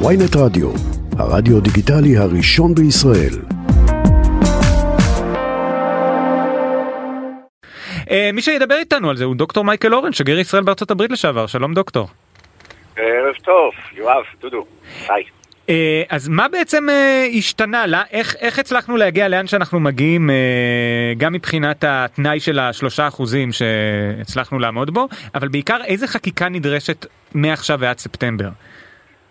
ויינט רדיו, הרדיו דיגיטלי הראשון בישראל. אה, מי שידבר איתנו על זה הוא דוקטור מייקל אורן, שגריר ישראל בארצות הברית לשעבר. שלום דוקטור. ערב טוב, יואב, דודו, היי. אה, אז מה בעצם אה, השתנה? לא, איך, איך הצלחנו להגיע לאן שאנחנו מגיעים, גם מבחינת התנאי של השלושה אחוזים שהצלחנו לעמוד בו, אבל בעיקר איזה חקיקה נדרשת מעכשיו ועד ספטמבר?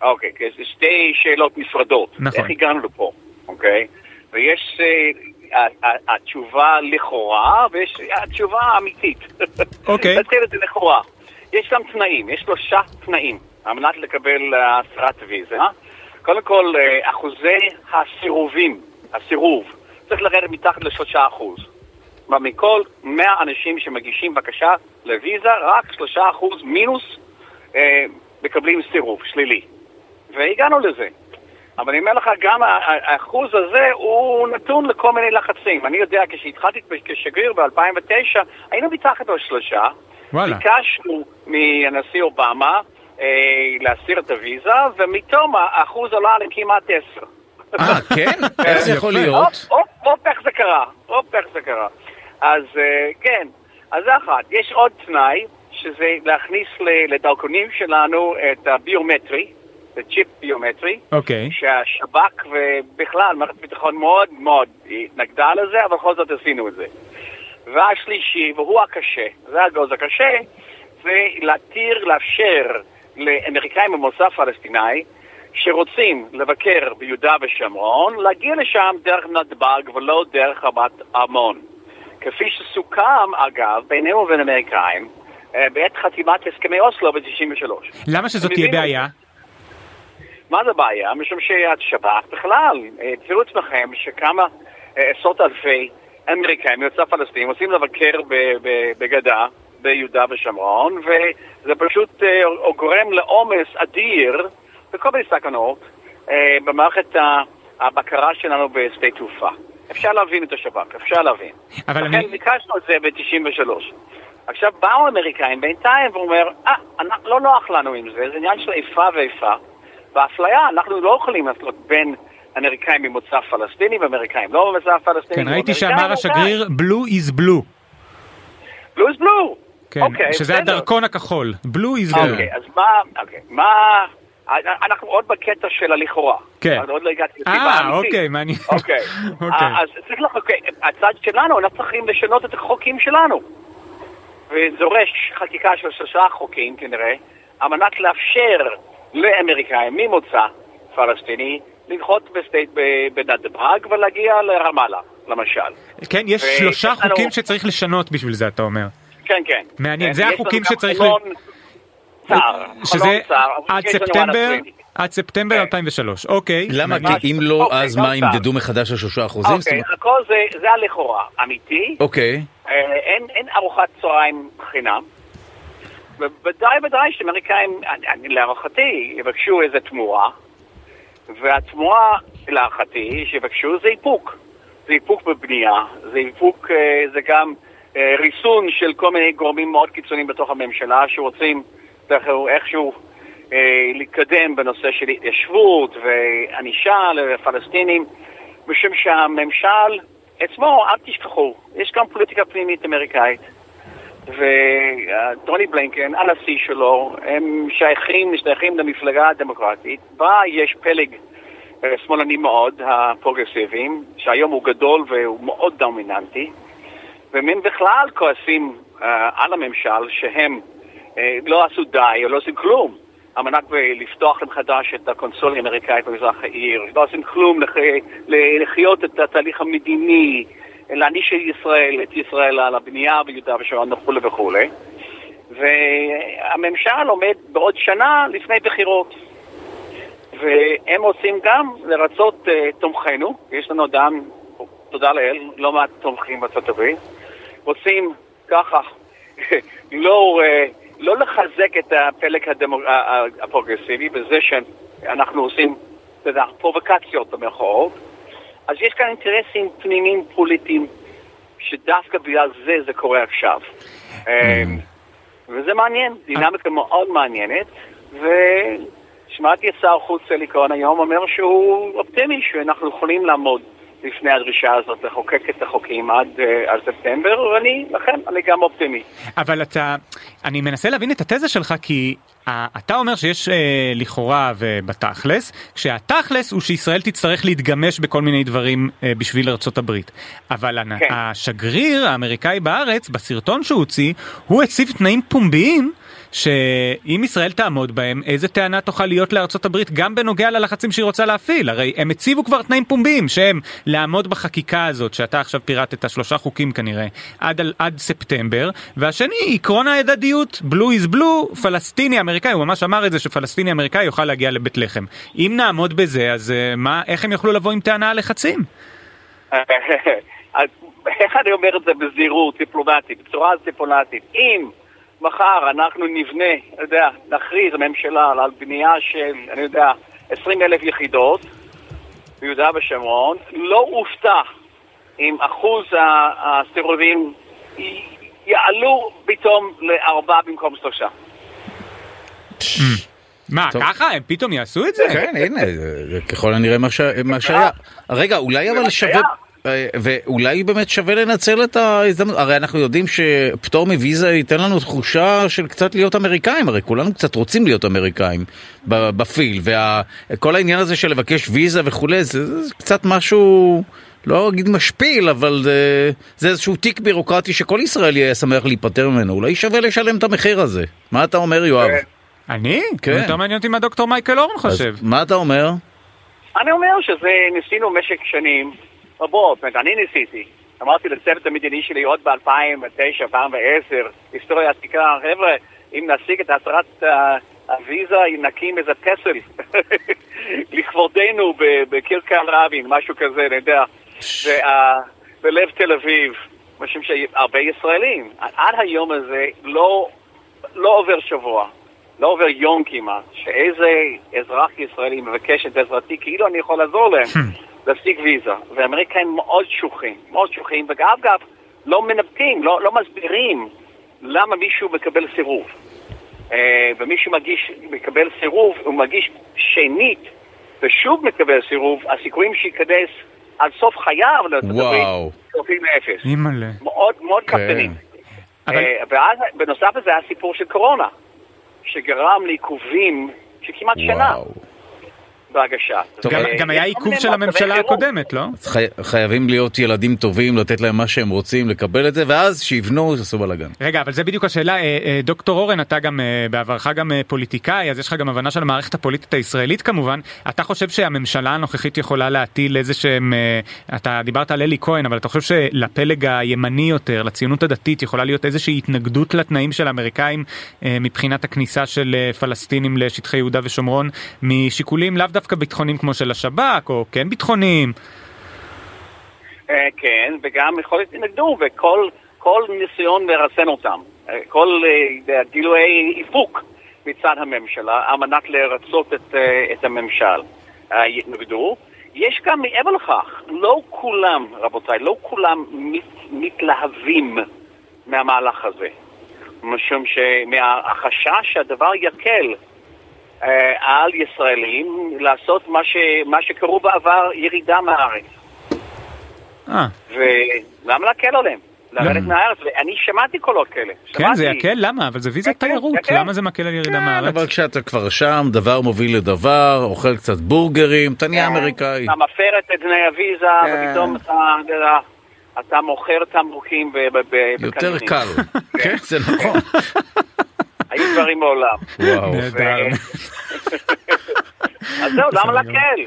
אוקיי, כי זה שתי שאלות נפרדות. נכון. איך הגענו לפה, אוקיי? ויש אה, ה- ה- התשובה לכאורה, ויש התשובה האמיתית. אוקיי. נתחיל את זה לכאורה. יש גם תנאים, יש שלושה תנאים על מנת לקבל אה, הסרת ויזה. קודם כל, אה, אחוזי הסירובים, הסירוב, צריך לרדת מתחת לשלושה אחוז. כלומר, מכל 100 אנשים שמגישים בקשה לוויזה, רק שלושה אחוז מינוס אה, מקבלים סירוב שלילי. והגענו לזה. אבל אני אומר לך, גם האחוז הזה הוא נתון לכל מיני לחצים. אני יודע, כשהתחלתי כשגריר ב-2009, היינו מתחת לשלושה. וואלה. ביקשנו מהנשיא אובמה אה, להסיר את הוויזה, ומתום האחוז עלה לכמעט עשר. אה, כן? איך זה יכול. להיות? הופ, איך זה קרה. הופ, איך זה קרה. אז אה, כן, אז זה אחת. יש עוד תנאי, שזה להכניס לדרכונים שלנו את הביומטרי, את צ'יפ ביומטרי, אוקיי. שהשב"כ ובכלל מערכת הביטחון מאוד מאוד התנגדה לזה, אבל בכל זאת עשינו את זה. והשלישי, והוא הקשה, זה הגוז הקשה, זה להתיר, לאפשר לאמריקאים ממוצא פלסטיני שרוצים לבקר ביהודה ושומרון, להגיע לשם דרך נתב"ג ולא דרך רמת ארמון. כפי שסוכם, אגב, בינינו ובין אמריקאים, אה, בעת חתימת הסכמי אוסלו ב-93. למה שזאת תהיה? בעיה? מה זה בעיה? משום שהשב"כ בכלל, אה, תראו עצמכם שכמה אה, עשרות אלפי אמריקאים ממוצא פלסטינים רוצים לבקר בגדה, ביהודה ושומרון, וזה פשוט אה, גורם לעומס אדיר וכל מיני סכנות במערכת הבקרה שלנו בשדה תעופה. אפשר להבין את השב"כ, אפשר להבין. אבל לכן אני... ביקשנו את זה ב-93. עכשיו באו האמריקאים בינתיים ואומר, אה, לא נוח לנו עם זה, זה עניין של איפה ואיפה. ואפליה, אנחנו לא יכולים לעשות בין אמריקאים ממוצא פלסטיני ואמריקאים לא ממוצא פלסטיני. כן, ראיתי שאמר השגריר blue is blue. בלו is בלו. כן, אוקיי, שזה בסדר. הדרכון הכחול. blue is blue. אוקיי, אז מה, אוקיי, מה, אנחנו עוד בקטע של הלכאורה. כן. עוד לא הגעתי לסיבה אה, האמיתית. אוקיי, מעניין. אוקיי. אוקיי. אז צריך לך, אוקיי, הצד שלנו, אנחנו צריכים לשנות את החוקים שלנו. ודורש חקיקה של שלושה חוקים כנראה, על מנת לאפשר לאמריקאים ממוצא פלסטיני לנחות בסטייט בנתב"ג ולהגיע לרמאללה, למשל. כן, יש ויש שלושה לנו- חוקים שצריך לשנות בשביל זה, אתה אומר. כן, כן. מעניין, זה יש לנו החוקים שצריך חלון צר, שזה עד ספטמבר. עד ספטמבר כן. 2003. אוקיי. למה? כי אם לא, אוקיי, אז לא מה. ימדדו מחדש על שלושה אחוזים? אוקיי, הכל זה, זה הלכאורה. אמיתי, אוקיי. אה, אין ארוחת צהריים חינם. ובוודאי ודאי שאמריקאים, להערכתי, יבקשו איזה תמורה, והתמורה, להערכתי, שיבקשו זה איפוק. זה איפוק בבנייה, זה איפוק, אה, זה גם אה, ריסון של כל מיני גורמים מאוד קיצוניים בתוך הממשלה שרוצים איכשהו אה, להתקדם בנושא של התיישבות וענישה לפלסטינים, משום שהממשל עצמו, אל תשכחו, יש גם פוליטיקה פנימית אמריקאית. וטוני בלינקן, הנשיא שלו, הם שייכים, משתייכים למפלגה הדמוקרטית, בה יש פלג אה, שמאלני מאוד, הפרוגרסיביים, שהיום הוא גדול והוא מאוד דומיננטי, והם בכלל כועסים אה, על הממשל שהם אה, לא עשו די או לא עשו כלום על מנת לפתוח מחדש את הקונסוליה האמריקאית במזרח העיר, לא עושים כלום לחיות את התהליך המדיני, להעניש את ישראל, את ישראל על הבנייה ביהודה ושומרון וכולי וכולי. והממשל עומד בעוד שנה לפני בחירות. והם רוצים גם לרצות uh, תומכינו, יש לנו גם, תודה לאל, לא מעט תומכים בארצות הברית, רוצים ככה לא, uh, לא לחזק את הפלג הדמו, ה- ה- הפרוגרסיבי בזה שאנחנו עושים, אתה יודע, פרובוקציות במרכאות, אז יש כאן אינטרסים פנימיים פוליטיים שדווקא בגלל זה זה קורה עכשיו. אמ, וזה מעניין, דינמיקה מאוד מעניינת, שמעתי את שר חוץ אלי כהן היום אומר שהוא אופטימי, שאנחנו יכולים לעמוד לפני הדרישה הזאת לחוקק את החוקים עד, אה, עד ספטמבר, ואני, לכן, אני גם אופטימי. אבל אתה, אני מנסה להבין את התזה שלך כי אה, אתה אומר שיש אה, לכאורה ובתכלס, כשהתכלס הוא שישראל תצטרך להתגמש בכל מיני דברים אה, בשביל ארצות הברית. אבל כן. השגריר האמריקאי בארץ, בסרטון שהוא הוציא, הוא הציב תנאים פומביים. שאם ישראל תעמוד בהם, איזה טענה תוכל להיות לארצות הברית גם בנוגע ללחצים שהיא רוצה להפעיל? הרי הם הציבו כבר תנאים פומביים שהם לעמוד בחקיקה הזאת, שאתה עכשיו פירטת, שלושה חוקים כנראה, עד, עד ספטמבר, והשני, עקרון ההדדיות, בלו איז בלו, פלסטיני אמריקאי, הוא ממש אמר את זה שפלסטיני אמריקאי יוכל להגיע לבית לחם. אם נעמוד בזה, אז אה, מה, איך הם יוכלו לבוא עם טענה על לחצים? איך אני אומר את זה בזהירות, דיפלומטית, בצורה דיפלומטית? אם מחר אנחנו נבנה, אני יודע, נכריז הממשלה על בנייה של, אני יודע, 20 אלף יחידות ביהודה ושומרון, לא אופתע אם אחוז הסירובים יעלו פתאום לארבעה במקום שלושה. מה, טוב. ככה? הם פתאום יעשו את זה? כן, הנה, ככל הנראה מה שהיה. רגע, אולי אבל מה שווה... ואולי באמת שווה לנצל את ההזדמנות, הרי אנחנו יודעים שפטור מוויזה ייתן לנו תחושה של קצת להיות אמריקאים, הרי כולנו קצת רוצים להיות אמריקאים ב- בפיל, וכל העניין הזה של לבקש ויזה וכולי, זה, זה קצת משהו, לא אגיד משפיל, אבל זה, זה איזשהו תיק בירוקרטי שכל ישראלי היה שמח להיפטר ממנו, אולי שווה לשלם את המחיר הזה. מה אתה אומר יואב? אני? כן. יותר מעניין אותי מה דוקטור מייקל אורן חושב. מה אתה אומר? אני אומר שזה, ניסינו במשך שנים רבות, זאת אומרת, אני ניסיתי. אמרתי לצוות המדיני שלי עוד ב-2009, 2010, היסטוריה עתיקה, חבר'ה, אם נשיג את הסרת אה, הוויזה, נקים איזה פסל לכבודנו ב- בכרכר רבין, משהו כזה, אני יודע, בלב תל אביב, משום שהרבה ישראלים, עד היום הזה לא, לא עובר שבוע, לא עובר יום כמעט, שאיזה אזרח ישראלי מבקש את עזרתי, כאילו אני יכול לעזור להם להשיג ויזה. והאמריקאים מאוד שוחים, מאוד שוחים, ואגב, לא מנפקים, לא, לא מסבירים למה מישהו מקבל סירוב. אה, ומישהו מגיש, מקבל סירוב, הוא מגיש שנית, ושוב מקבל סירוב, הסיכויים שייכנס עד סוף חייו לארצות הברית. קרובים לאפס. אימא'לה. מאוד מאוד כן. קפדנים. אבל- אה, ואז בנוסף לזה היה סיפור של קורונה, שגרם לעיכובים של כמעט שנה בהגשה. גם- גם היה עיכוב של הממשלה. הקודמת, לא? חייבים להיות ילדים טובים, לתת להם מה שהם רוצים, לקבל את זה, ואז שיבנו, יעשו בלאגן. רגע, אבל זה בדיוק השאלה, אה, אה, דוקטור אורן, אתה גם אה, בעברך גם פוליטיקאי, אז יש לך גם הבנה של המערכת הפוליטית הישראלית כמובן. אתה חושב שהממשלה הנוכחית יכולה להטיל איזה שהם, אתה דיברת על אלי כהן, אבל אתה חושב שלפלג הימני יותר, לציונות הדתית, יכולה להיות איזושהי התנגדות לתנאים של האמריקאים מבחינת הכניסה של פלסטינים לשטחי יהודה ושומרון, משיקולים לאו דווקא ביטחוניים כמו של השב"כ, או כן ביטחוניים? אה, כן, וגם יכול להיות התנגדו, וכל כל ניסיון לרסן אותם, אה, כל אה, גילויי איפוק מצד הממשלה, על מנת לרצות את, את הממשל, יתנגדו. יש גם מעבר לכך, לא כולם, רבותיי, לא כולם מת, מתלהבים מהמהלך הזה. משום שמהחשש שהדבר יקל על ישראלים לעשות מה, ש, מה שקראו בעבר ירידה מהארץ. אה, ולמה להקל עליהם? לרדת מהארץ, ואני שמעתי קולות כאלה. כן, זה. יקל? למה? אבל זה ויזת יקל, תיירות. למה זה מקל על ירידה כן, מהארץ? אבל כשאתה כבר שם, דבר מוביל לדבר, אוכל קצת בורגרים, אתה נהיה אמריקאי. אתה מפר את תנאי הוויזה, כן. ופתאום אתה, אתה, אתה מוכר תמרוקים ב- ב- ב- יותר בקניונים. קל. כן, זה נכון. היו דברים מעולם. וואו. אז זהו, למה. להקל?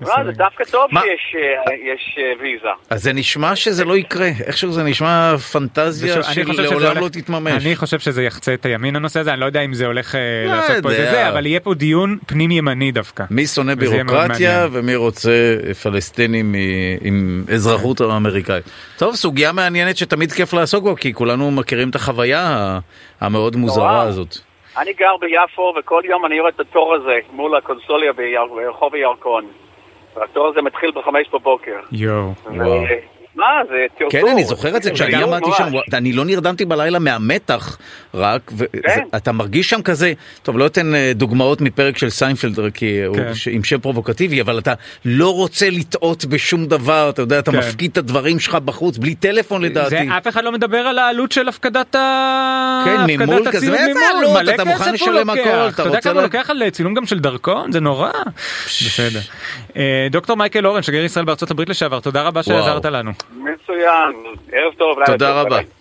לא, זה דווקא טוב? שיש אה, יש, אה, ויזה. אז זה נשמע שזה לא יקרה, איכשהו זה נשמע פנטזיה שלעולם לא תתממש. אני חושב שזה יחצה את הימין הנושא הזה, אני לא יודע אם זה הולך אה, לא לעשות פה יודע. זה, אבל יהיה פה דיון פנים ימני דווקא. מי שונא בירוקרטיה. ומי רוצה פלסטינים עם אזרחות אמריקאית. טוב, סוגיה מעניינת שתמיד כיף לעסוק בה, כי כולנו מכירים את החוויה המאוד מוזרה נורא. הזאת. אני גר ביפו, וכל יום אני רואה את התור הזה מול הקונסוליה בירחוב הירקון. והתור הזה מתחיל בחמש בבוקר. יואו. וואו. מה, זה טרטור. כן, אני זוכר את זה כשאני עמדתי. שם, אני לא נרדמתי בלילה מהמתח רק, כן. ואתה מרגיש שם כזה, טוב, לא אתן אה, דוגמאות מפרק של סיינפלד, כי הוא כן. עם שם פרובוקטיבי, אבל אתה לא רוצה לטעות בשום דבר, אתה יודע, אתה כן. מפקיד את הדברים שלך בחוץ, בלי טלפון לדעתי. אף אחד לא מדבר על העלות של הפקדת ה... כן, הפקדת ממול כזה, הציוד איזה ממול. עלות? אתה מוכן לשלם. הכל, אתה אתה יודע כמה לוקח על צילום גם של דרכון? זה נורא. בסדר. אה, דוקטור מייקל אורן, שגריר ישראל בארצות הברית לשעבר, תודה רבה שעזרת לנו. מצוין, ערב טוב. תודה רבה. ביי.